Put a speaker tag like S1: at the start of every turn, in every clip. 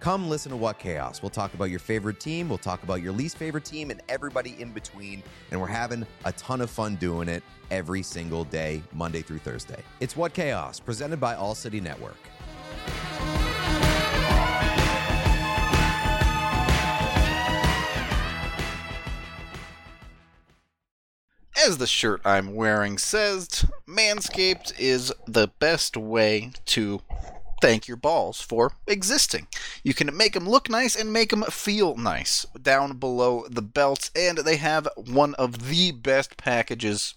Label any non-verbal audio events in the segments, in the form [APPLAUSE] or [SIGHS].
S1: come listen to What Chaos. We'll talk about your favorite team, we'll talk about your least favorite team, and everybody in between. And we're having a ton of fun doing it every single day, Monday through Thursday. It's What Chaos, presented by All City Network.
S2: As the shirt I'm wearing says, Manscaped is the best way to thank your balls for existing. You can make them look nice and make them feel nice down below the belts, and they have one of the best packages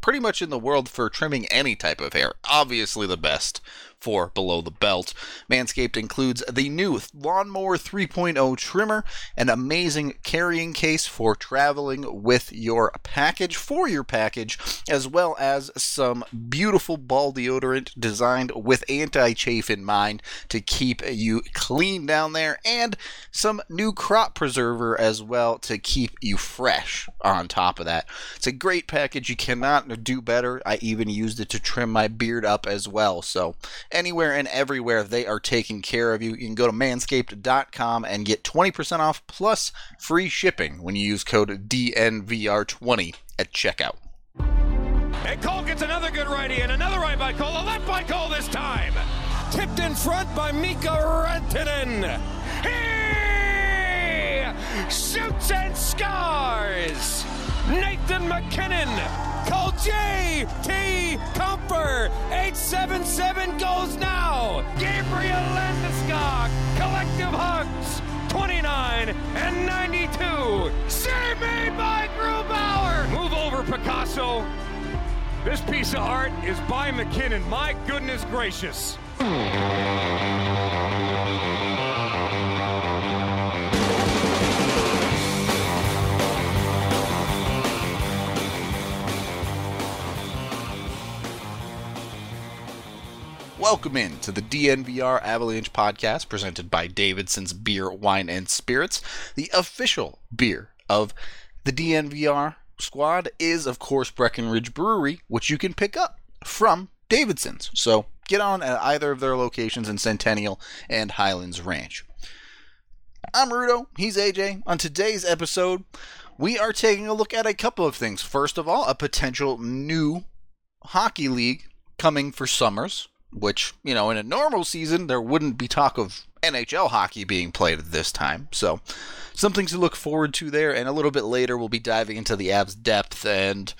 S2: pretty much in the world for trimming any type of hair. Obviously, the best for below the belt. Manscaped includes the new Lawnmower 3.0 trimmer, an amazing carrying case for traveling with your package, for your package, as well as some beautiful ball deodorant designed with anti chafe in mind to keep you clean down there, and some new crop preserver as well to keep you fresh on top of that. It's a great package. You cannot do better. I even used it to trim my beard up as well. So, anywhere and everywhere they are taking care of you. You can go to manscaped.com and get 20% off plus free shipping when you use code DNVR20 at checkout.
S3: And Cole gets another good righty and another right by Cole. A left by Cole this time. Tipped in front by Mikko Rantanen. He shoots and scores. Nathan MacKinnon. Call J.T. Compher. 877 goes now. Gabriel Landeskog. Collective hugs. 29 and 92. Save made by Grubauer. Move over, Picasso. This piece of art is by McKinnon. My goodness gracious.
S2: Welcome in to the DNVR Avalanche podcast presented by Davidson's Beer, Wine, and Spirits. The official beer of the DNVR squad is, of course, Breckenridge Brewery, which you can pick up from Davidson's. So get on at either of their locations in Centennial and Highlands Ranch. I'm Rudo, he's AJ. On today's episode, we are taking a look at a couple of things. First of all, a potential new hockey league coming for summers which, you know, in a normal season, there wouldn't be talk of NHL hockey being played at this time. So, something to look forward to there. And a little bit later, we'll be diving into the Avs' depth and,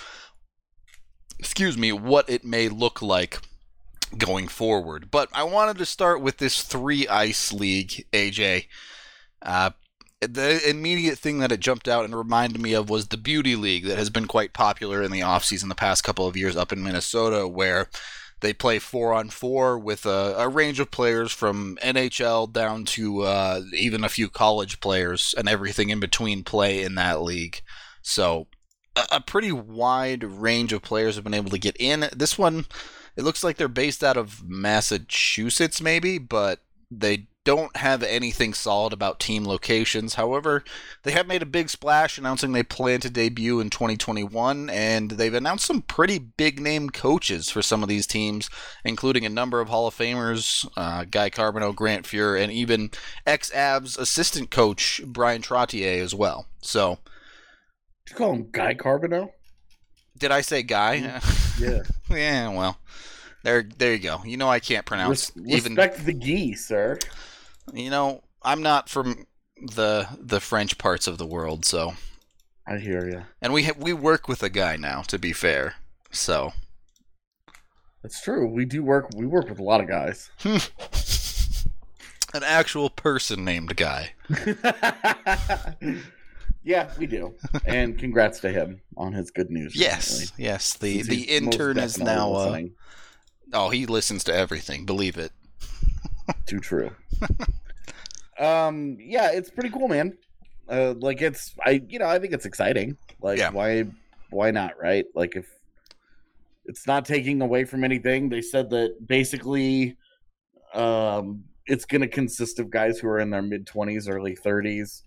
S2: excuse me, what it may look like going forward. But I wanted to start with this three ice league, AJ. Uh, the immediate thing that it jumped out and reminded me of was the Beauty League that has been quite popular in the offseason the past couple of years up in Minnesota, where they play four on four with a, a range of players from NHL down to uh, even a few college players and everything in between play in that league. So a, a pretty wide range of players have been able to get in. This one, it looks like they're based out of Massachusetts, maybe, but they don't have anything solid about team locations. However, they have made a big splash announcing they plan to debut in 2021, and they've announced some pretty big name coaches for some of these teams, including a number of Hall of Famers, uh, Guy Carbonneau, Grant Fuhr, and even ex Avs assistant coach Bryan Trottier as well. So.
S4: Did you call him Guy Carbonneau?
S2: Did I say Guy? [LAUGHS]
S4: Yeah.
S2: yeah, well. There, there you go. You know I can't pronounce
S4: Res-
S2: even.
S4: respect the gee, sir.
S2: You know I'm not from the the French parts of the world, so.
S4: I hear you.
S2: And we ha- we work with a guy now, to be fair. So.
S4: That's true. We do work. We work with a lot of guys. [LAUGHS]
S2: An actual person named Guy. [LAUGHS]
S4: yeah, we do. And congrats to him on his good news.
S2: Yes,
S4: recently.
S2: yes. The
S4: Since
S2: the intern is now. Uh, oh, he listens to everything. Believe it.
S4: Too true. [LAUGHS] um, yeah, it's pretty cool, man. Uh, like it's I, you know, I think it's exciting. Like
S2: Yeah.
S4: why why not, right? Like if it's not taking away from anything, they said that basically um it's going to consist of guys who are in their mid 20s, early 30s,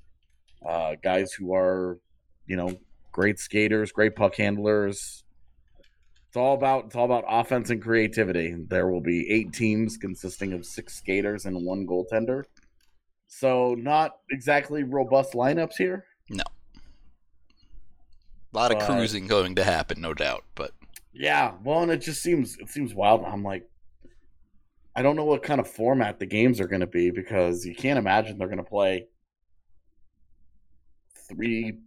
S4: uh guys who are, you know, great skaters, great puck handlers. It's all about it's all about offense and creativity. There will be 8 teams consisting of 6 skaters and one goaltender. So not exactly robust lineups here. No.
S2: A lot of
S4: But-
S2: cruising going to happen, no doubt. But
S4: Yeah, well, and it just seems it seems wild. I'm like, I don't know what kind of format the games are going to be because you can't imagine they're going to play three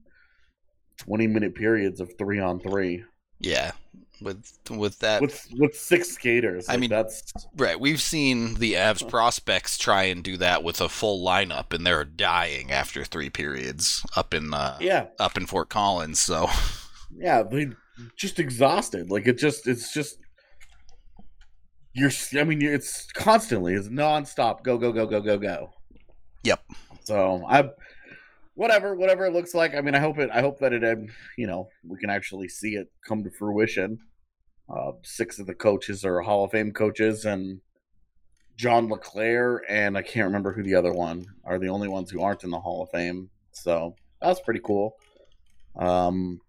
S4: 20 minute periods of three on three
S2: yeah, with with that,
S4: with with six skaters.
S2: I
S4: Like,
S2: mean,
S4: that's
S2: right? We've seen the Avs [LAUGHS] prospects try and do that with a full lineup, and they're dying after three periods up in uh,
S4: yeah,
S2: up in Fort Collins. So
S4: yeah. They just exhausted. Like it just it's just you're. I mean, it's constantly it's nonstop. Go go go go go go.
S2: Yep.
S4: So I, whatever, whatever it looks like. I mean, I hope it. I hope that it. um, You know, we can actually see it come to fruition. Uh, six of the coaches are Hall of Fame coaches, and John LeClair and I can't remember who the other one are. The only ones who aren't in the Hall of Fame. So that's pretty cool. Um,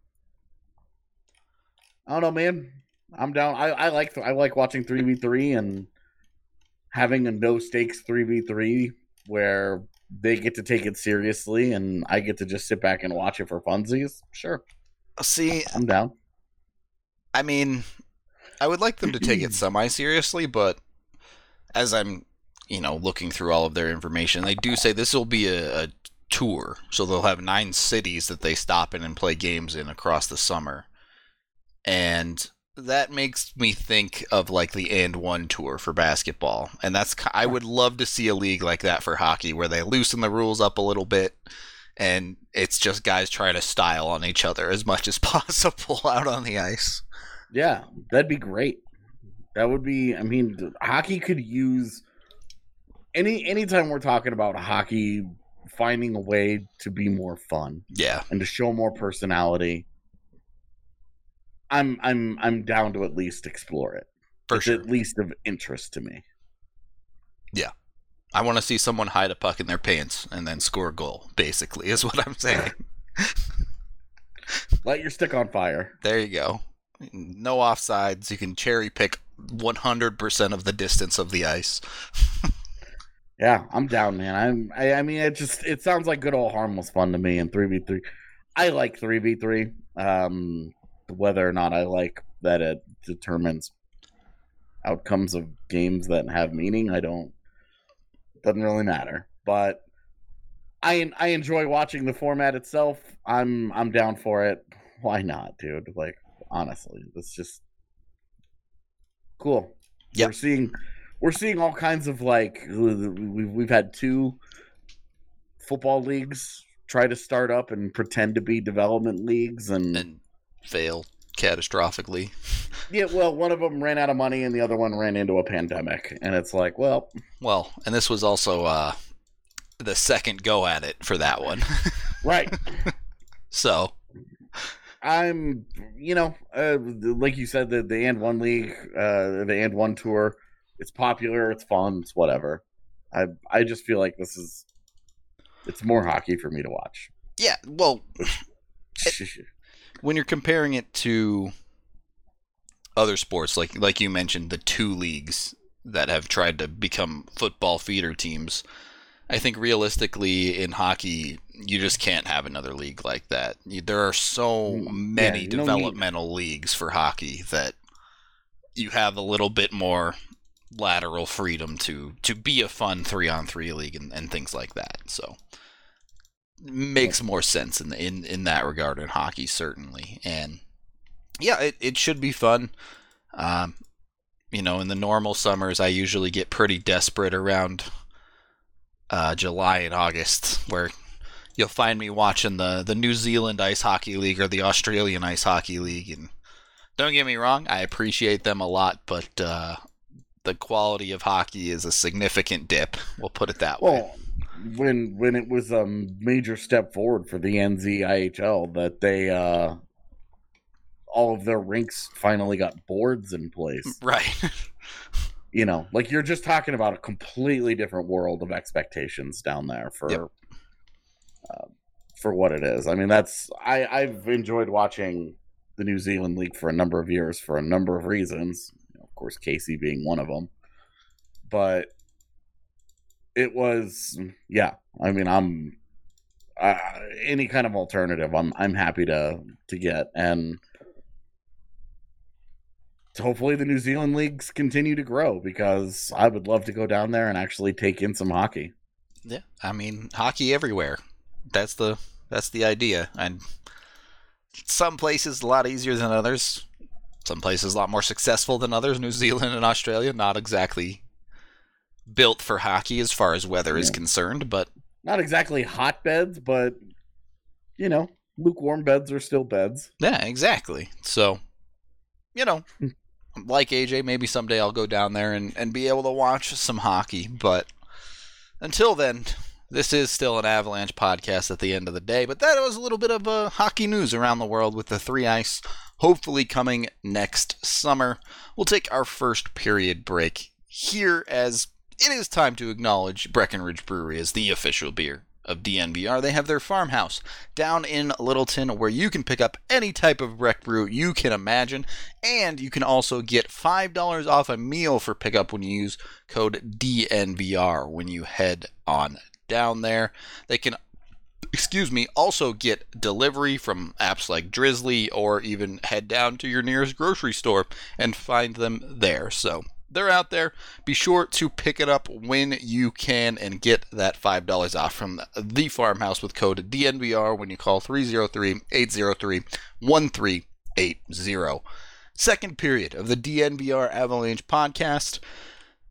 S4: I don't know, man. I'm down. I, I like I like watching three v three and having a no stakes three v three where they get to take it seriously and I get to just sit back and watch it for funsies. Sure,
S2: see,
S4: I'm down.
S2: I mean, I would like them to take it [CLEARS THROAT] semi seriously, but as I'm, you know, looking through all of their information, they do say this will be a, a tour. So they'll have nine cities that they stop in and play games in across the summer. And that makes me think of like the and one tour for basketball. And that's, I would love to see a league like that for hockey where they loosen the rules up a little bit and it's just guys trying to style on each other as much as [LAUGHS] possible out on the ice.
S4: Yeah, that'd be great. That would be. I mean, hockey could use any anytime we're talking about hockey finding a way to be more fun
S2: Yeah.
S4: and to show more personality. I'm I'm I'm down to at least explore it.
S2: For
S4: it's
S2: sure.
S4: at least of interest to me. Yeah.
S2: I want to see someone hide a puck in their pants and then score a goal, basically, is what I'm saying. [LAUGHS]
S4: Light your stick on fire.
S2: there you go. No offsides. You can cherry pick 100% of the distance of the ice. [LAUGHS]
S4: Yeah, I'm down, man. I'm. I, I mean, it just it sounds like good old harmless fun to me. V three, I like three v three. Um, whether or not I like that it determines outcomes of games that have meaning, I don't. Doesn't really matter. But I I enjoy watching the format itself. I'm I'm down for it. Why not, dude? Like honestly, it's just cool.
S2: Yep.
S4: We're seeing we're seeing all kinds of like we've we've had two football leagues try to start up and pretend to be development leagues and,
S2: And fail catastrophically.
S4: yeah well one of them ran out of money and the other one ran into a pandemic. And it's like well
S2: Well, and this was also uh, the second go at it for that one. [LAUGHS]
S4: right.
S2: So,
S4: i'm you know uh, like you said the the and one league uh the and one tour it's popular it's fun it's whatever. I i just feel like this is it's more hockey for me to watch.
S2: Yeah, well, [LAUGHS] when you're comparing it to other sports like like you mentioned the two leagues that have tried to become football feeder teams i think realistically in hockey you just can't have another league like that. There are so many
S4: yeah, no
S2: developmental leagues for hockey that you have a little bit more lateral freedom to to be a fun 3 on 3 league and, and things like that. So makes more sense in in in that regard in hockey certainly. And yeah it, it should be fun. Um you know in the normal summers i usually get pretty desperate around uh july and august where you'll find me watching the the new zealand ice hockey league or the australian ice hockey league. And don't get me wrong i appreciate them a lot but uh the quality of hockey is a significant dip we'll put it that way.
S4: Well, when when it was a major step forward for the NZIHL that they uh all of their rinks finally got boards in place. [LAUGHS]
S2: Right.
S4: You know, like you're just talking about a completely different world of expectations down there for
S2: Yep.
S4: uh, for what it is. I mean, that's I I've enjoyed watching the New Zealand League for a number of years for a number of reasons. Of course, Casey being one of them. But it was yeah. I mean, I'm uh, any kind of alternative. I'm I'm happy to to get and hopefully the New Zealand leagues continue to grow because I would love to go down there and actually take in some hockey.
S2: Yeah, I mean hockey everywhere. That's the that's the idea. And some places a lot easier than others. Some places a lot more successful than others. New Zealand and Australia not exactly built for hockey as far as weather is concerned, but
S4: Not exactly hotbeds, but you know, lukewarm beds are still beds.
S2: yeah, exactly. So, you know,
S4: Hmm.
S2: like AJ, maybe someday I'll go down there and, and be able to watch some hockey. But until then, this is still an Avalanche podcast at the end of the day. But that was a little bit of uh, hockey news around the world with the three ice hopefully coming next summer. We'll take our first period break here as it is time to acknowledge Breckenridge Brewery as the official beer of DNVR. They have their farmhouse down in Littleton where you can pick up any type of Breck brew you can imagine. And you can also get $5 off a meal for pickup when you use code DNVR when you head on down there. They can excuse me, also get delivery from apps like Drizly or even head down to your nearest grocery store and find them there. So they're out there. Be sure to pick it up when you can and get that $5 off from the farmhouse with code DNVR when you call 303 803 1380. Second period of the DNVR Avalanche podcast.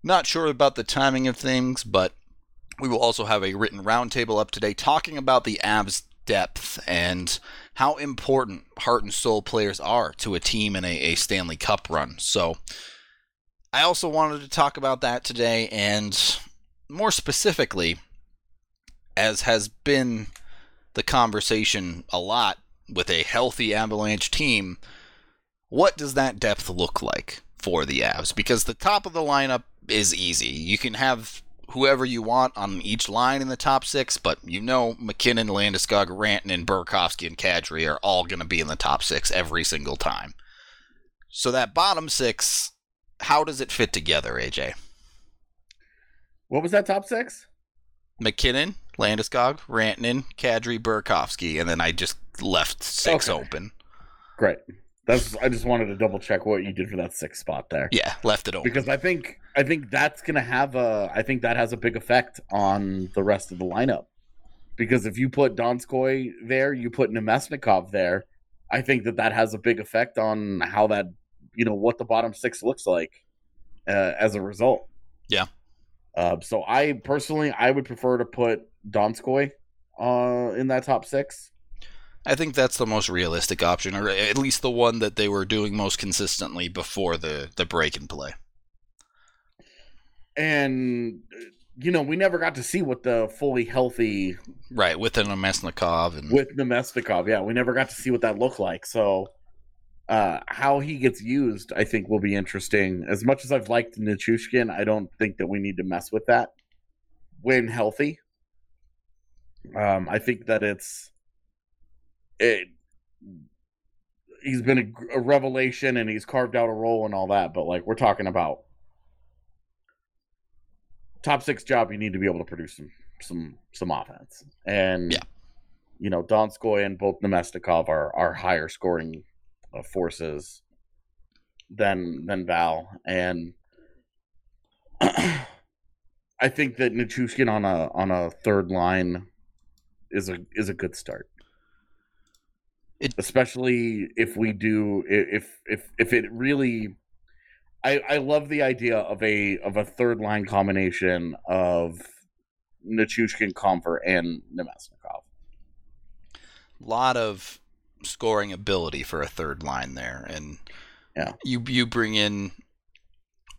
S2: Not sure about the timing of things, but we will also have a written roundtable up today talking about the Avs depth and how important heart and soul players are to a team in a, a Stanley Cup run. So I also wanted to talk about that today and more specifically, as has been the conversation a lot with a healthy Avalanche team, what does that depth look like for the Avs? Because the top of the lineup is easy. You can have whoever you want on each line in the top six, but you know MacKinnon, Landeskog, Rantanen, Burakovsky, and Kadri are all going to be in the top six every single time. So that bottom six, how does it fit together, AJ?
S4: What was that top six?
S2: MacKinnon, Landeskog, Rantanen, Kadri, Burakovsky, and then I just left six
S4: Okay.
S2: open.
S4: Great. That's I just wanted to double check what you did for that sixth spot there.
S2: Yeah, left it open.
S4: Because I think I think that's gonna have a I think that has a big effect on the rest of the lineup. Because if you put Donskoy there, you put Namestnikov there, I think that that has a big effect on how that you know what the bottom six looks like uh, as a result.
S2: Yeah.
S4: Uh, so I personally I would prefer to put Donskoy uh, in that top six.
S2: I think that's the most realistic option, or at least the one that they were doing most consistently before the, the break in play.
S4: and you know we never got to see what the fully healthy
S2: Right, with Namestnikov and
S4: with Namestnikov. Yeah, we never got to see what that looked like. So uh how he gets used, I think, will be interesting. As much as I've liked Nichushkin, I don't think that we need to mess with that when healthy. Um, I think that it's it. He's been a, a revelation, and he's carved out a role and all that. But like we're talking about top six job, you need to be able to produce some some some offense. And
S2: Yeah.
S4: you know, Donskoy and both Namestnikov are are higher scoring uh, forces than than Val, and [CLEARS THROAT] I think that Nichushkin on a on a third line is a is a good start.
S2: It-
S4: Especially if we do if if if it really I, I love the idea of a of a third line combination of Nichushkin, Compher, and Namestnikov.
S2: A lot of scoring ability for a third line there, and
S4: Yeah.
S2: you you bring in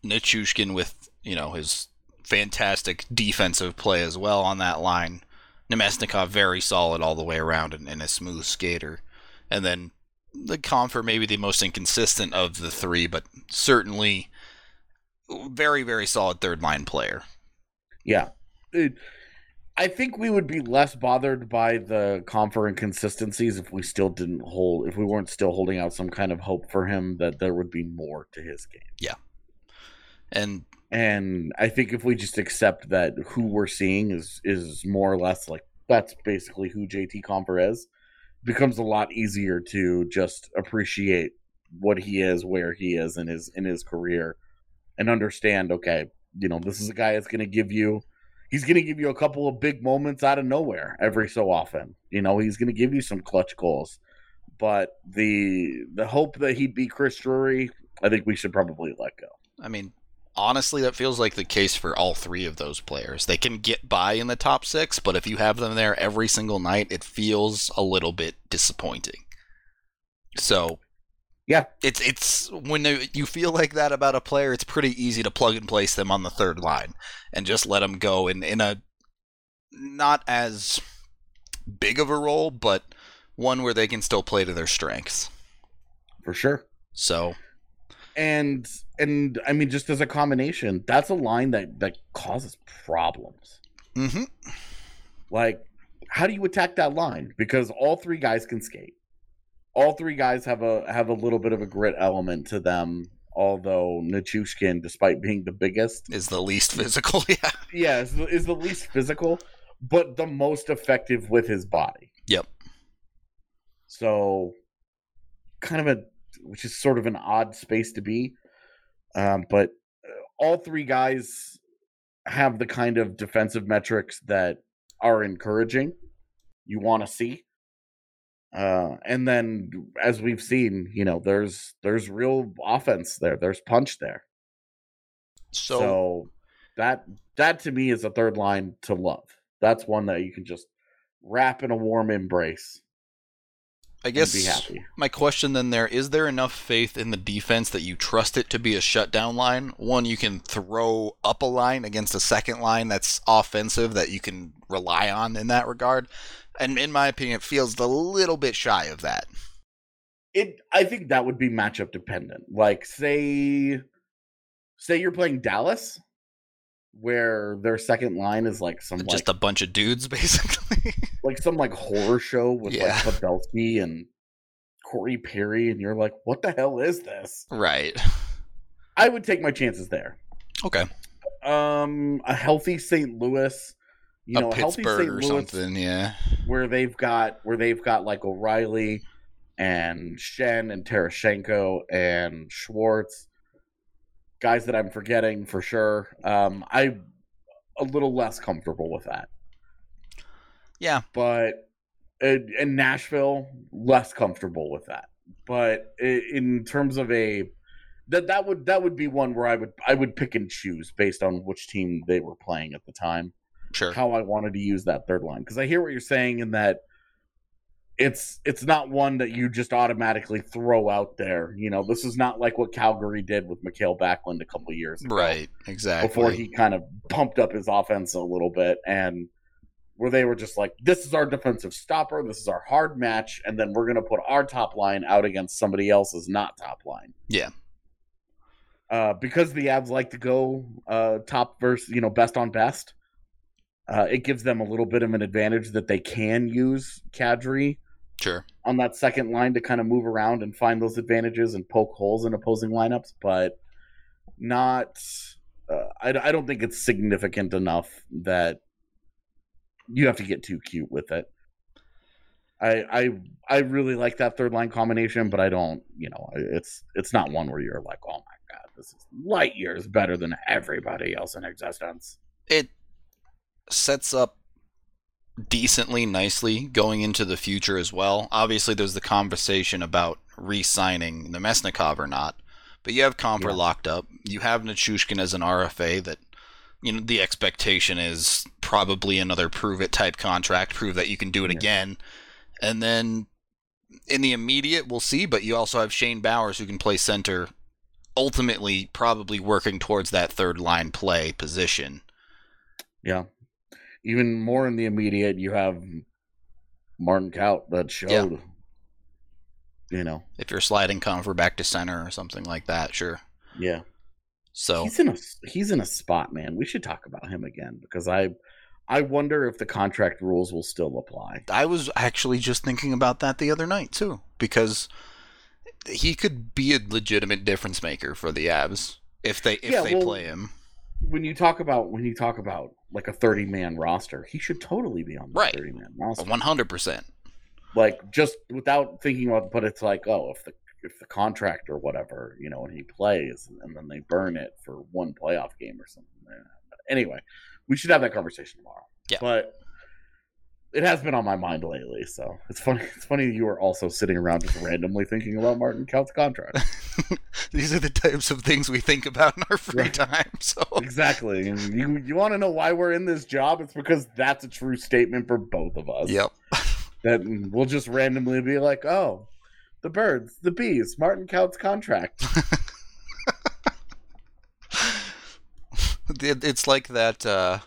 S2: Nichushkin with you know his fantastic defensive play as well on that line. Namestnikov very solid all the way around and, and a smooth skater. And then the Compher maybe the most inconsistent of the three, but certainly very, very solid third line player.
S4: Yeah. It, I think we would be less bothered by the Compher inconsistencies if we still didn't hold, if we weren't still holding out some kind of hope for him that there would be more to his game.
S2: Yeah. And
S4: and I think if we just accept that who we're seeing is is more or less like that's basically who JT Compher is, becomes a lot easier to just appreciate what he is, where he is in his in his career, and understand. Okay, you know this is a guy that's going to give you. He's going to give you a couple of big moments out of nowhere every so often. You know, he's going to give you some clutch goals. But the the hope that he'd be Chris Drury, I think we should probably let go.
S2: I mean, honestly, that feels like the case for all three of those players. They can get by in the top six, but if you have them there every single night, it feels a little bit disappointing. So,
S4: yeah,
S2: it's it's when you feel like that about a player, it's pretty easy to plug and place them on the third line and just let them go in in a not as big of a role, but one where they can still play to their strengths.
S4: For sure.
S2: So,
S4: and and I mean, just as a combination, that's a line that that causes problems.
S2: Mm-hmm.
S4: Like, how do you attack that line? Because all three guys can skate. All three guys have a have a little bit of a grit element to them. Although Nichushkin, despite being the biggest,
S2: is the least physical. [LAUGHS] Yeah,
S4: yeah, is the, is the least physical, but the most effective with his body.
S2: Yep.
S4: So, kind of a which is sort of an odd space to be. Um, but uh, all three guys have the kind of defensive metrics that are encouraging. You want to see. Uh, and then, as we've seen, you know, there's there's real offense there. There's punch there.
S2: So,
S4: so that that to me is a third line to love. That's one that you can just wrap in a warm embrace.
S2: I guess my question then there is there enough faith in the defense that you trust it to be a shutdown line? One you can throw up a line against a second line that's offensive that you can rely on in that regard. And in my opinion, it feels a little bit shy of that.
S4: It I think that would be matchup dependent. Like say say you're playing Dallas where their second line is like some
S2: just
S4: like,
S2: a bunch of dudes [LAUGHS] basically.
S4: Like some like horror show with yeah. like Pavelski and Corey Perry and you're like what the hell is this?
S2: Right.
S4: I would take my chances there.
S2: Okay.
S4: Um a healthy St. Louis you
S2: a
S4: know
S2: Pittsburgh or Louis, something yeah.
S4: where they've got where they've got like O'Reilly and Schenn and Tarasenko and Schwartz guys that I'm forgetting for sure. Um, I'm a little less comfortable with that.
S2: Yeah,
S4: but in, in Nashville, less comfortable with that. But in terms of a that that would that would be one where I would I would pick and choose based on which team they were playing at the time.
S2: Sure.
S4: How I wanted to use that third line because I hear what you're saying in that it's it's not one that you just automatically throw out there. You know, this is not like what Calgary did with Mikael Backlund a couple years ago.
S2: Right, exactly.
S4: Before he kind of pumped up his offense a little bit and where they were just like, this is our defensive stopper, this is our hard match, and then we're gonna put our top line out against somebody else's not top line.
S2: Yeah.
S4: Uh, because the Avs like to go uh, top versus you know best on best, uh, it gives them a little bit of an advantage that they can use Kadri
S2: Sure.
S4: On that second line to kind of move around and find those advantages and poke holes in opposing lineups, but not. Uh, I, I don't think it's significant enough that you have to get too cute with it. I I I really like that third line combination, but I don't. You know, it's it's not one where you're like, oh my god, this is light years better than everybody else in existence.
S2: It sets up decently nicely going into the future as well. Obviously, there's the conversation about re-signing Namestnikov or not, but you have Compher yeah. locked up. You have Nichushkin as an RFA that you know the expectation is probably another prove it type contract, prove that you can do it yeah. again, and then in the immediate we'll see. But you also have Shane Bowers who can play center, ultimately probably working towards that third line play position
S4: Yeah. Even more in the immediate, you have Martin Kaut that showed. You know,
S2: If you're sliding Compher back to center or something like that, sure.
S4: yeah.
S2: So
S4: He's in a he's in a spot, man. We should talk about him again because I I wonder if the contract rules will still apply.
S2: I was actually just thinking about that the other night too, because he could be a legitimate difference maker for the Avs if they if
S4: Yeah,
S2: they
S4: well,
S2: play him.
S4: When you talk about when you talk about like a 30 man roster, he should totally be on the
S2: Right.
S4: 30 man roster.
S2: One hundred percent.
S4: Like just without thinking about but it's like, oh, if the if the contract or whatever, you know, and he plays and then they burn it for one playoff game or something. But anyway, we should have that conversation tomorrow.
S2: Yeah.
S4: But it has been on my mind lately, so it's funny. It's funny you were also sitting around just randomly thinking about Martin Kaut's contract. [LAUGHS]
S2: These are the types of things we think about in our free
S4: Right.
S2: time. So
S4: exactly. And you you want to know why we're in this job? It's because that's a true statement for both of us.
S2: Yep. [LAUGHS]
S4: That we'll just randomly be like, oh, the birds, the bees, Martin Kaut's contract. [LAUGHS]
S2: It's like that uh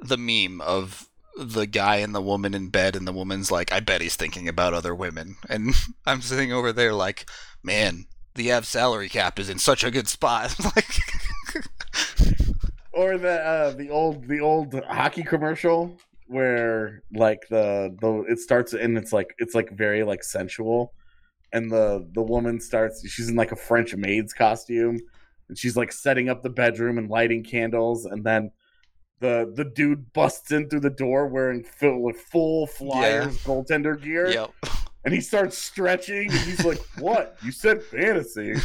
S2: the meme of the guy and the woman in bed and the woman's like, I bet he's thinking about other women. [LAUGHS] And I'm sitting over there like, man, the Av salary cap is in such a good spot. [LAUGHS] like
S4: or the uh, the old the old hockey commercial where like the the it starts and it's like it's like very like sensual and the the woman starts she's in like a french maid's costume and she's like setting up the bedroom and lighting candles and then the the dude busts in through the door wearing full like full flyers goaltender gear
S2: Yep.
S4: and he starts stretching and he's like [LAUGHS] what you said fantasy [LAUGHS]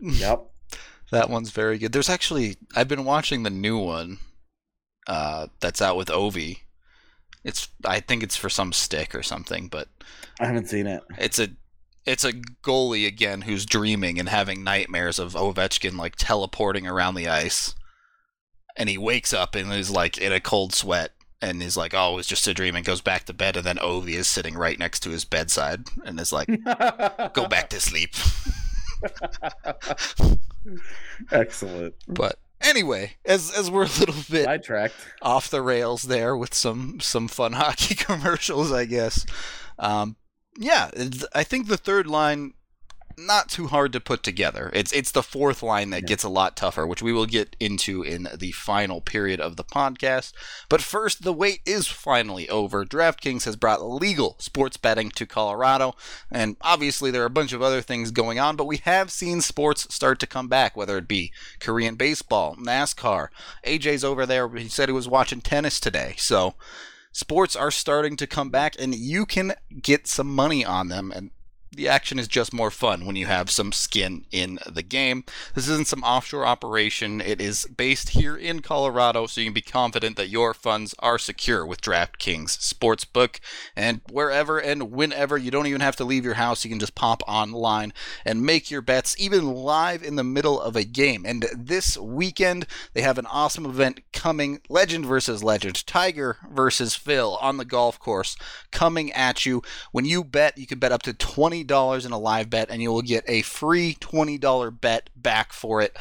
S4: yep
S2: That one's very good. There's actually I've been watching the new one uh that's out with Ovi. It's I think it's for some stick or something, but
S4: i haven't seen it
S2: it's a it's a goalie again who's dreaming and having nightmares of Ovechkin like teleporting around the ice. And he wakes up and is like in a cold sweat and he's like, "Oh, it was just a dream." And goes back to bed, and then Ovi is sitting right next to his bedside and is like, [LAUGHS] "Go back to sleep." [LAUGHS]
S4: Excellent.
S2: But anyway, as as we're a little bit
S4: Sidetracked.
S2: off the rails there with some some fun [LAUGHS] hockey commercials, I guess. Um, yeah, I think the third line not too hard to put together. It's it's the fourth line that gets a lot tougher, which we will get into in the final period of the podcast. But first, the wait is finally over. DraftKings has brought legal sports betting to Colorado, and obviously there are a bunch of other things going on, but we have seen sports start to come back, whether it be Korean baseball, NASCAR. AJ's over there. He said he was watching tennis today, so sports are starting to come back, and you can get some money on them, and the action is just more fun when you have some skin in the game. This isn't some offshore operation. It is based here in Colorado, so you can be confident that your funds are secure with DraftKings Sportsbook. And wherever and whenever, you don't even have to leave your house. You can just pop online and make your bets, even live in the middle of a game. And this weekend, they have an awesome event coming Legend versus Legend, Tiger versus Phil on the golf course coming at you. When you bet, you can bet up to $20 in a live bet, and you will get a free $20 bet back for it.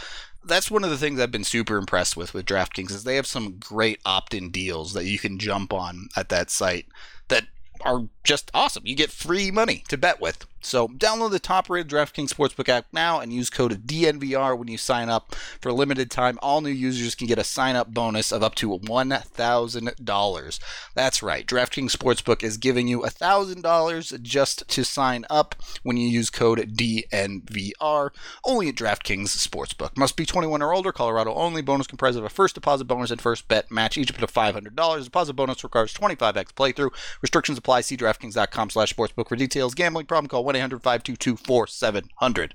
S2: That's one of the things I've been super impressed with with DraftKings is they have some great opt-in deals that you can jump on at that site that are just awesome. You get free money to bet with. So download the top-rated DraftKings Sportsbook app now and use code DNVR when you sign up. For a limited time, all new users can get a sign-up bonus of up to $1,000. That's right. DraftKings Sportsbook is giving you $1,000 just to sign up when you use code DNVR. Only at DraftKings Sportsbook. Must be 21 or older. Colorado only. Bonus comprised of a first deposit bonus and first bet match, each up to $500. Deposit bonus requires 25x playthrough. Restrictions apply. See DraftKings.com slash sportsbook for details. Gambling problem? Call 1-800-522-4700.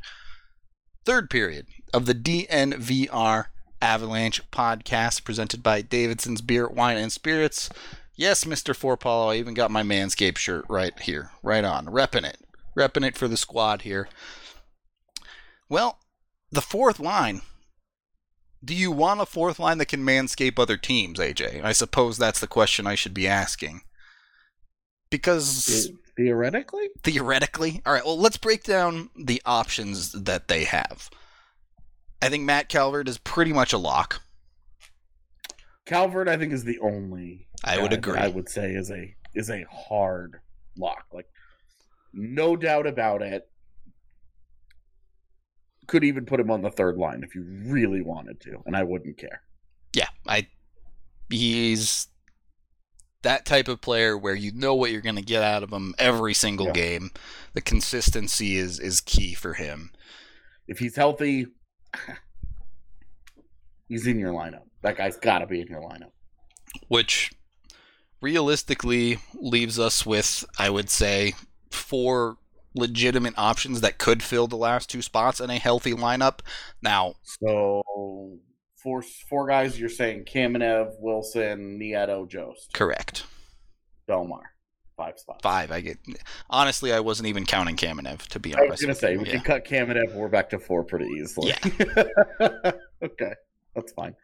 S2: Third period of the DNVR Avalanche podcast presented by Davidson's Beer, Wine, and Spirits. Yes, Mr. Four Paulo, I even got my Manscaped shirt right here, right on, repping it, repping it for the squad here. Well, the fourth line. Do you want a fourth line that can manscape other teams, AJ? I suppose that's the question I should be asking. Because
S4: Theoretically?
S2: theoretically, all right, well, let's break down the options that they have. I think Matt Calvert is pretty much a lock.
S4: Calvert, I think, is the only.
S2: I would agree.
S4: I would say is a is a hard lock. Like, no doubt about it. Could even put him on the third line if you really wanted to, and I wouldn't care.
S2: Yeah, I he's that type of player where you know what you're going to get out of him every single
S4: Yeah.
S2: game. The consistency is is key for him.
S4: If he's healthy, [SIGHS] he's in your lineup. That guy's got to be in your lineup.
S2: which realistically leaves us with, I would say, four legitimate options that could fill the last two spots in a healthy lineup. Now,
S4: So four four guys. You're saying Kamenev, Wilson, Nieto, Jost,
S2: correct.
S4: Bellemare, five spots.
S2: Five. I get. Honestly, I wasn't even counting Kamenev to be honest.
S4: I was gonna say we
S2: Yeah.
S4: can cut Kamenev. We're back to four pretty easily.
S2: Yeah. [LAUGHS]
S4: okay, that's fine.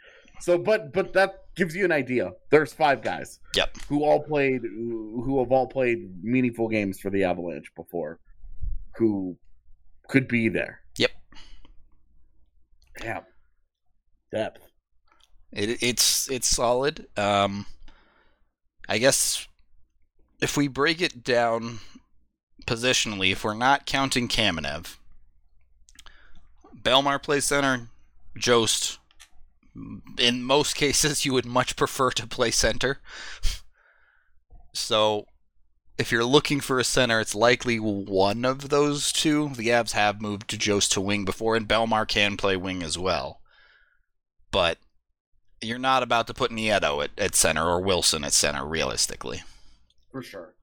S4: So, but but that gives you an idea. There's five guys.
S2: Yep.
S4: Who all played? Who who have all played meaningful games for the Avalanche before? Who could be there?
S2: Yep.
S4: Damn. Depth.
S2: It, it's it's solid. Um, I guess if we break it down positionally, if we're not counting Kamenev, Bellemare plays center, Jost. In most [LAUGHS] cases, you would much prefer to play center. So, if you're looking for a center, it's likely one of those two. The Avs have moved to Jost to wing before, and Bellemare can play wing as well. But you're not about to put Nieto at, at center or Wilson at center, realistically.
S4: for sure.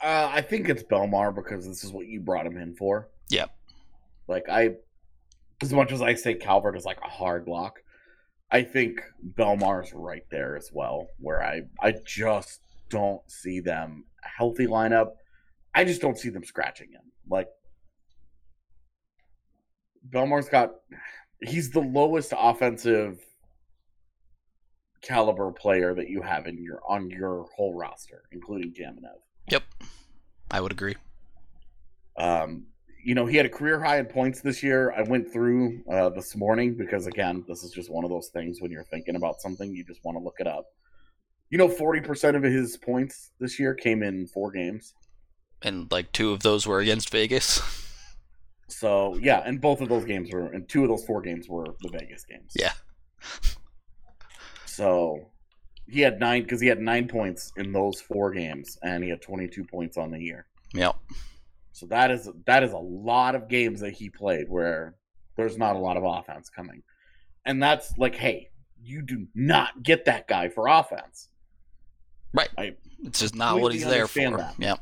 S4: Uh, I think it's Bellemare because this is what you brought him in for.
S2: Yep.
S4: Like I, as much as I say Calvert is like a hard lock, I think Bellemare's right there as well. Where I, I just don't see them a healthy lineup. I just don't see them scratching him. Like Bellemare's got, he's the lowest offensive caliber player that you have in your on your whole roster, including Kamenev.
S2: Yep. I would agree.
S4: Um, you know, he had a career high in points this year. I went through uh, this morning because, again, this is just one of those things when you're thinking about something, you just want to look it up. You know, 40% of his points this year came in four games.
S2: And like two of those were against Vegas. [LAUGHS]
S4: So, yeah, and both of those games were, and two of those four games were the Vegas games.
S2: Yeah.
S4: So, he had nine, because he had nine points in those four games, and he had 22 points on the year.
S2: Yep.
S4: So that is that is a lot of games that he played where there's not a lot of offense coming. And that's like, hey, you do not get that guy for offense.
S2: Right.
S4: I
S2: It's just not what he's there for.
S4: that.
S2: Yep.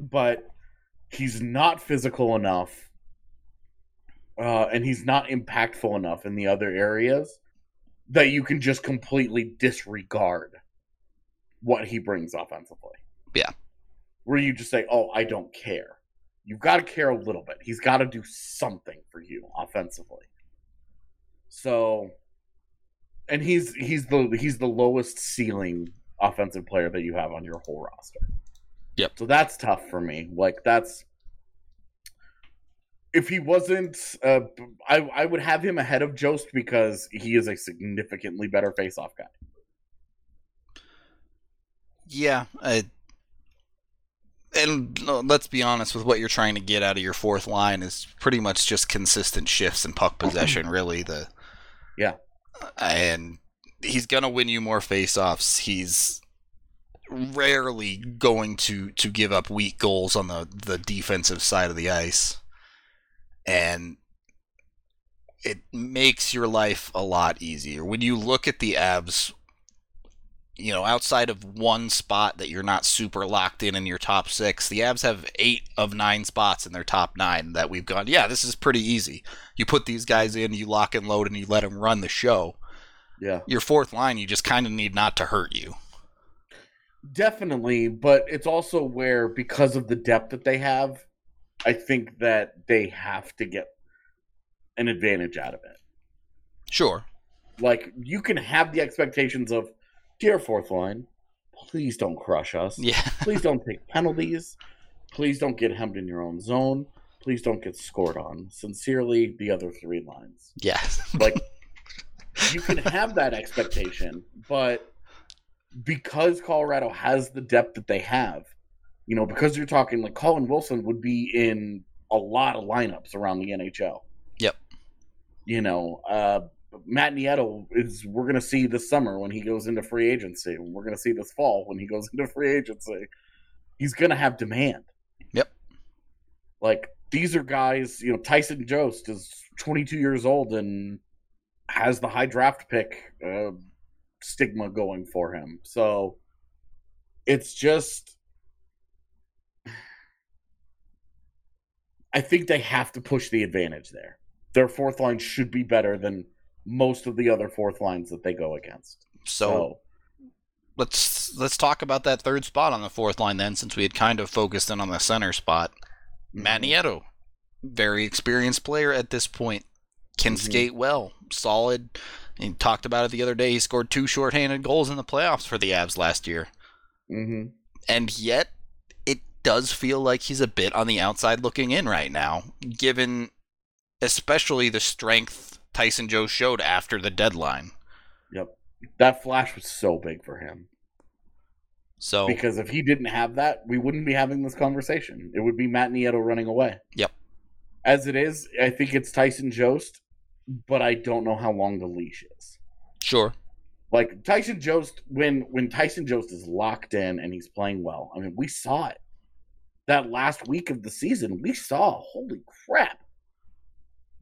S4: but he's not physical enough uh, and he's not impactful enough in the other areas that you can just completely disregard what he brings offensively.
S2: Yeah.
S4: Where you just say, "Oh, I don't care." You've got to care a little bit. He's got to do something for you offensively. So, and he's he's the he's the lowest ceiling offensive player that you have on your whole roster.
S2: Yep.
S4: So that's tough for me. Like that's if he wasn't, uh, I I would have him ahead of Jost because he is a significantly better face-off guy.
S2: Yeah. I, and let's be honest with what you're trying to get out of your fourth line is pretty much just consistent shifts in puck possession, [CLEARS THROAT] really. The
S4: Yeah.
S2: and he's gonna win you more faceoffs. He's rarely going to to give up weak goals on the the defensive side of the ice, and it makes your life a lot easier when you look at the Avs. You know, outside of one spot that you're not super locked in in your top six, the Avs have eight of nine spots in their top nine that we've gone. Yeah, this is pretty easy. You put these guys in, you lock and load, and you let them run the show
S4: Yeah.
S2: your fourth line, you just kind of need not to hurt you.
S4: Definitely, but it's also where because of the depth that they have, I think that they have to get an advantage out of it.
S2: Sure.
S4: Like you can have the expectations of dear fourth line, please don't crush us.
S2: Yeah. [LAUGHS]
S4: Please don't take penalties. Please don't get hemmed in your own zone. please don't get scored on. Sincerely, the other three lines.
S2: Yeah. [LAUGHS]
S4: Like you can have that expectation, but because Colorado has the depth that they have, you know, because you're talking like Colin Wilson would be in a lot of lineups around the NHL.
S2: Yep.
S4: You know, uh, Matt Nieto is we're going to see this summer when he goes into free agency. We're going to see this fall when he goes [LAUGHS] into free agency. He's going to have demand.
S2: Yep.
S4: Like these are guys, you know, Tyson Jost is 22 years old and has the high draft pick uh, stigma going for him. So it's just I think they have to push the advantage there. Their fourth line should be better than most of the other fourth lines that they go against.
S2: So,
S4: So,
S2: let's let's talk about that third spot on the fourth line then, since we had kind of focused in on the center spot. Matt Nieto, very experienced player at this point, can
S4: Mhm.
S2: skate well, solid. He talked about it the other day. He scored two shorthanded goals in the playoffs for the Avs last year,
S4: hmm
S2: and yet does feel like he's a bit on the outside looking in right now, given especially the strength Tyson Jost showed after the deadline.
S4: Yep. That flash was so big for him.
S2: So
S4: Because if he didn't have that, we wouldn't be having this conversation. It would be Matt Nieto running away.
S2: Yep.
S4: As it is, I think it's Tyson Jost, but I don't know how long the leash is.
S2: sure,
S4: Like Tyson Jost, when when Tyson Jost is locked in and he's playing well, I mean, we saw it. That last week of the season, we saw, holy crap.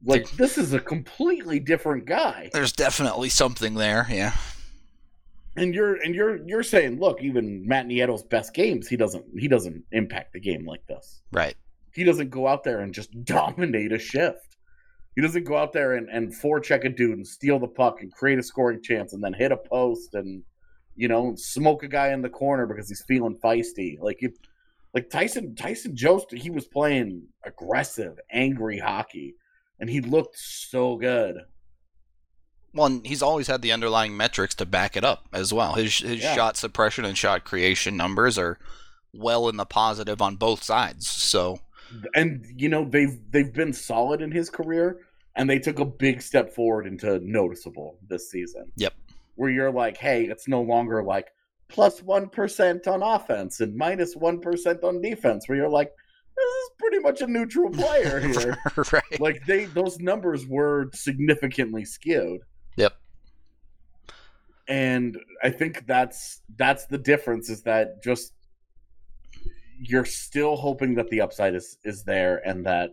S4: Like this is a completely different guy.
S2: there's definitely something there. Yeah.
S4: And you're and you're you're saying, look, even Matt Nieto's best games, he doesn't he doesn't impact the game like this.
S2: Right.
S4: He doesn't go out there and just [LAUGHS] dominate a shift. He doesn't go out there and, and forecheck a dude and steal the puck and create a scoring chance and then hit a post and you know smoke a guy in the corner because he's feeling feisty. Like it, like Tyson Tyson Jost, he was playing aggressive, angry hockey, and he looked so good.
S2: Well, and he's always had the underlying metrics to back it up as well. His his
S4: Yeah.
S2: shot suppression and shot creation numbers are well in the positive on both sides. So
S4: and you know they've they've been solid in his career and they took a big step forward into noticeable this season
S2: Yep.
S4: where you're like hey it's no longer like plus 1% on offense and minus 1 on defense where you're like this is pretty much a neutral player [LAUGHS] here [LAUGHS]
S2: right.
S4: like they those numbers were significantly skewed
S2: Yep.
S4: and i think that's that's the difference is that just you're still hoping that the upside is is there and that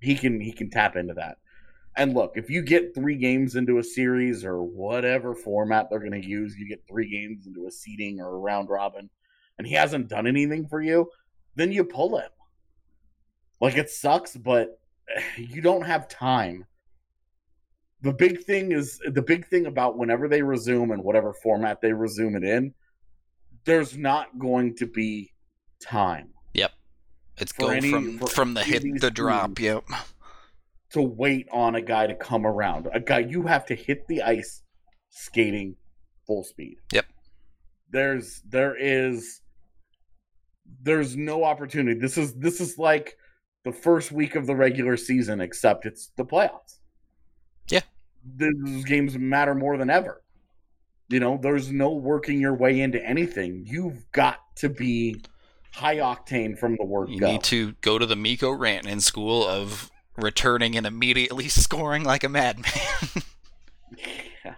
S4: he can he can tap into that and look if you get three games into a series or whatever format they're going to use you get three games into a seeding or a round robin and he hasn't done anything for you then you pull him like it sucks but [SIGHS] you don't have time the big thing is the big thing about whenever they resume and whatever format they resume it in there's not going to be time
S2: Yep.
S4: It's
S2: going
S4: any-
S2: from from the hit the drop.
S4: teams.
S2: Yep.
S4: To wait on a guy to come around. A guy you have to hit the ice skating full speed.
S2: Yep.
S4: there's there is there's no opportunity. This is this is like the first week of the regular season except it's the playoffs.
S2: Yeah.
S4: these games matter more than ever. You know there's no working your way into anything. You've got to be high octane from the word
S2: You
S4: go.
S2: need to go to the Mikko Rantanen school of returning and immediately [LAUGHS] scoring like a madman. [LAUGHS]
S4: Yeah.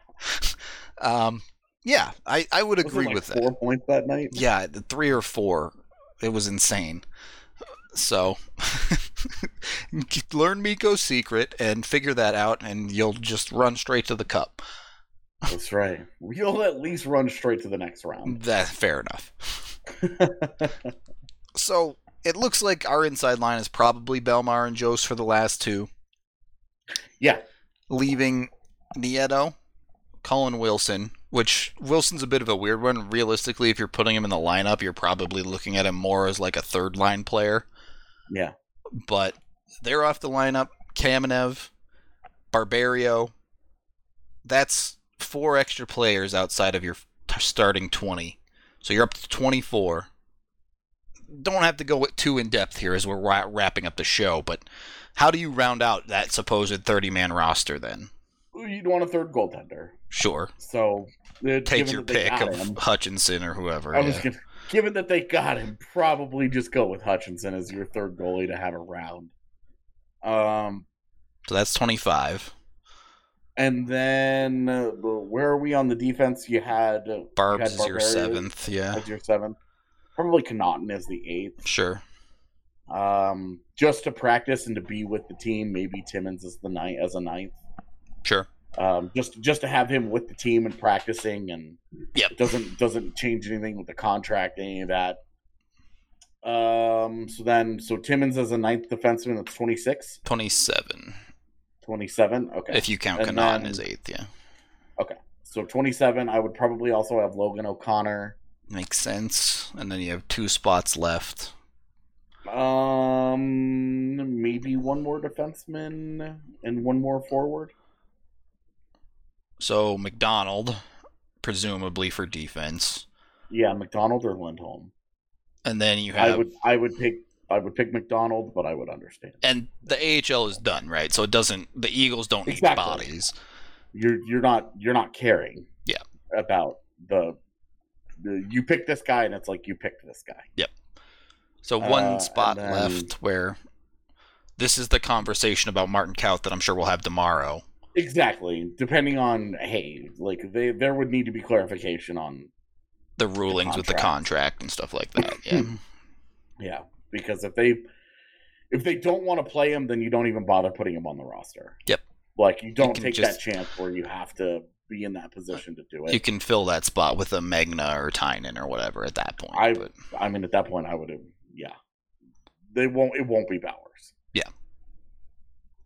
S2: um, yeah, I, I would agree
S4: like
S2: with
S4: four
S2: that.
S4: points that night
S2: Yeah, the three or four, it was insane. So, [LAUGHS] learn Mikko's secret and figure that out, and you'll just run straight to the cup.
S4: That's right. You'll at least run straight to the next round.
S2: That fair enough. So it looks like our inside line is probably Bellemare and Jost for the last two.
S4: yeah,
S2: leaving Nieto, Colin Wilson, which Wilson's a bit of a weird one. Realistically, if you're putting him in the lineup, you're probably looking at him more as like a third line player.
S4: yeah.
S2: But they're off the lineup. Kamenev, Barberio. That's four extra players outside of your starting 20. So you're up to 24. Don't have to go too in depth here as we're ra- wrapping up the show, but how do you round out that supposed 30 man roster then?
S4: You'd want a third goaltender.
S2: Sure.
S4: So uh,
S2: Take your pick of
S4: him-
S2: Hutchinson or whoever.
S4: I was
S2: yeah.
S4: gonna, given that they got him, probably just go with Hutchinson as your third goalie to have around. Um,
S2: So that's 25.
S4: and then uh, where are we on the defense? You had uh,
S2: Barb's
S4: you
S2: is your seventh. Yeah.
S4: As your seventh. Probably Connauton as the eighth.
S2: Sure.
S4: Um, just to practice and to be with the team. Maybe Timmins is the ninth as a ninth.
S2: Sure.
S4: Um, just just to have him with the team and practicing and
S2: Yep.
S4: doesn't doesn't change anything with the contract any of that. Um, so then so Timmins as a ninth defenseman, that's 26,
S2: 27.
S4: 27. Okay.
S2: If you count
S4: And
S2: Connauton
S4: then-
S2: as eighth, yeah.
S4: Okay so 27, I would probably also have Logan O'Connor.
S2: Makes sense. And then you have two spots left.
S4: Um, maybe one more defenseman and one more forward.
S2: So MacDonald, presumably for defense.
S4: Yeah, MacDonald or Lindholm.
S2: And then you have
S4: I would I would pick I would pick MacDonald, but I would understand.
S2: and the AHL is done, right? So it doesn't the Eagles don't need bodies.
S4: You're you're not you're not caring.
S2: Yeah.
S4: About the, the you pick this guy and it's like you picked this guy. Yep.
S2: So one
S4: Uh,
S2: spot
S4: then-
S2: left where this is the conversation about Martin Kaut that I'm sure we'll have tomorrow.
S4: Exactly. Depending on hey, like they there would need to be clarification on
S2: The rulings with the
S4: contract.
S2: and stuff like that. Yeah. [CLEARS THROAT]
S4: yeah, because if they if they don't want to play him, then you don't even bother putting him on the roster.
S2: Yep.
S4: Like you don't
S2: can
S4: take
S2: just-
S4: that chance where you have to be in that position to do it.
S2: you can fill that spot with a Megna or Tynan or whatever at that point.
S4: I
S2: but
S4: I mean, at that point, I would have. Yeah, they won't. It won't be Bowers.
S2: Yeah.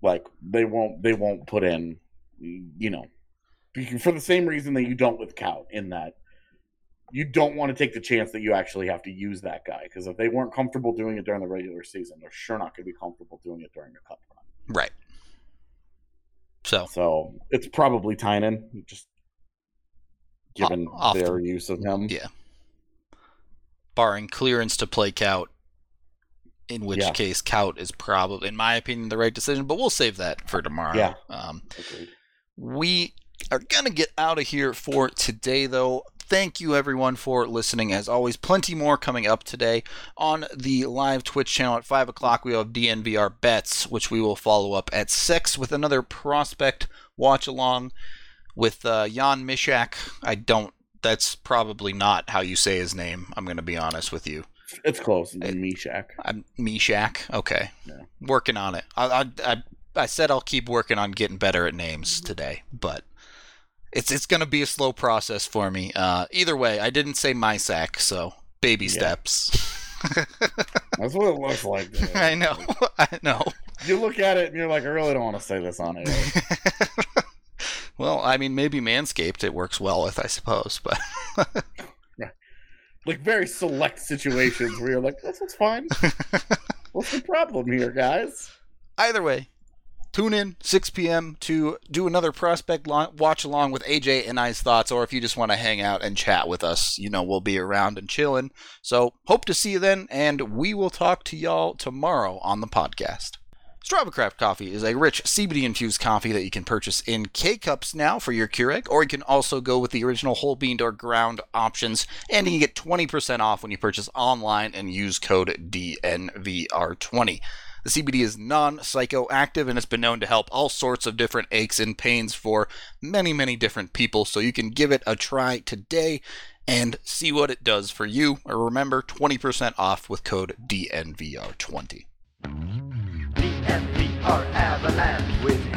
S4: Like they won't. They won't put in. You know, for the same reason that you don't with Kaut, in that you don't want to take the chance that you actually have to use that guy. Because if they weren't comfortable doing it during the regular season, they're sure not going to be comfortable doing it during the cup run.
S2: right. So
S4: So it's probably Tynan, just given
S2: off the-
S4: their use of him.
S2: yeah. barring clearance to play Kaut, in which
S4: Yeah.
S2: case Kaut is probably, in my opinion, the right decision. But we'll save that for tomorrow.
S4: Yeah.
S2: Um,
S4: Agreed.
S2: we are going to get out of here for today, though. Thank you, everyone, for listening. As always, plenty more coming up today on the live Twitch channel at 5 o'clock. We have DNVR Bets, which we will follow up at 6 with another prospect watch along with uh, Jan Mishak. I don't, that's probably not how you say his name. I'm going to be honest with you.
S4: It's close. And Meshach.
S2: I'm Mishak. Okay.
S4: Yeah.
S2: Working on it. I, I, I, I said I'll keep working on getting better at names today, but it's it's going to be a slow process for me. Uh, either way, I didn't say my sack, so baby
S4: Yeah.
S2: steps. [LAUGHS]
S4: That's what it looks like. dude.
S2: I know. [LAUGHS] I know.
S4: You look at it and you're like, I really don't want to say this on it. [LAUGHS]
S2: well, I mean, maybe Manscaped it works well with, I suppose, but
S4: like very select situations where you're like, this is fine. What's the problem here, guys?
S2: either way, tune in 6 p.m. to do another prospect watch along with AJ and I's thoughts, or if you just want to hang out and chat with us, you know, we'll be around and chilling. So hope to see you then, and we will talk to y'all tomorrow on the podcast. Strawberry Coffee is a rich CBD infused coffee that you can purchase in K cups now for your Keurig, or you can also go with the original whole bean or ground options, and you can get 20% off when you purchase online and use code DNVR20. The CBD is non psychoactive and it's been known to help all sorts of different aches and pains for many, many different people. So you can give it a try today and see what it does for you. Or remember, 20% off with code DNVR20.
S5: DNVR Avalanche with